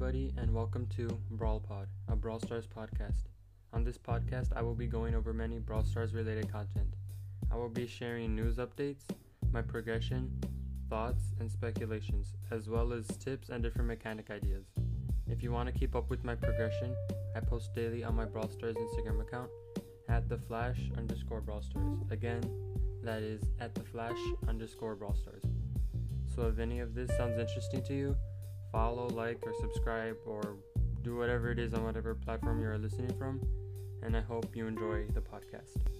and welcome to Brawl Pod, a Brawl Stars podcast. On this podcast, I will be going over many Brawl Stars related content. I will be sharing news updates, my progression, thoughts, and speculations, as well as tips and different mechanic ideas. If you want to keep up with my progression, I post daily on my Brawl Stars Instagram account at the flash underscore Brawl Stars. Again, that is at the flash underscore Brawl Stars. So if any of this sounds interesting to you, follow, like, or subscribe, or do whatever it is on whatever platform you are listening from. And I hope you enjoy the podcast.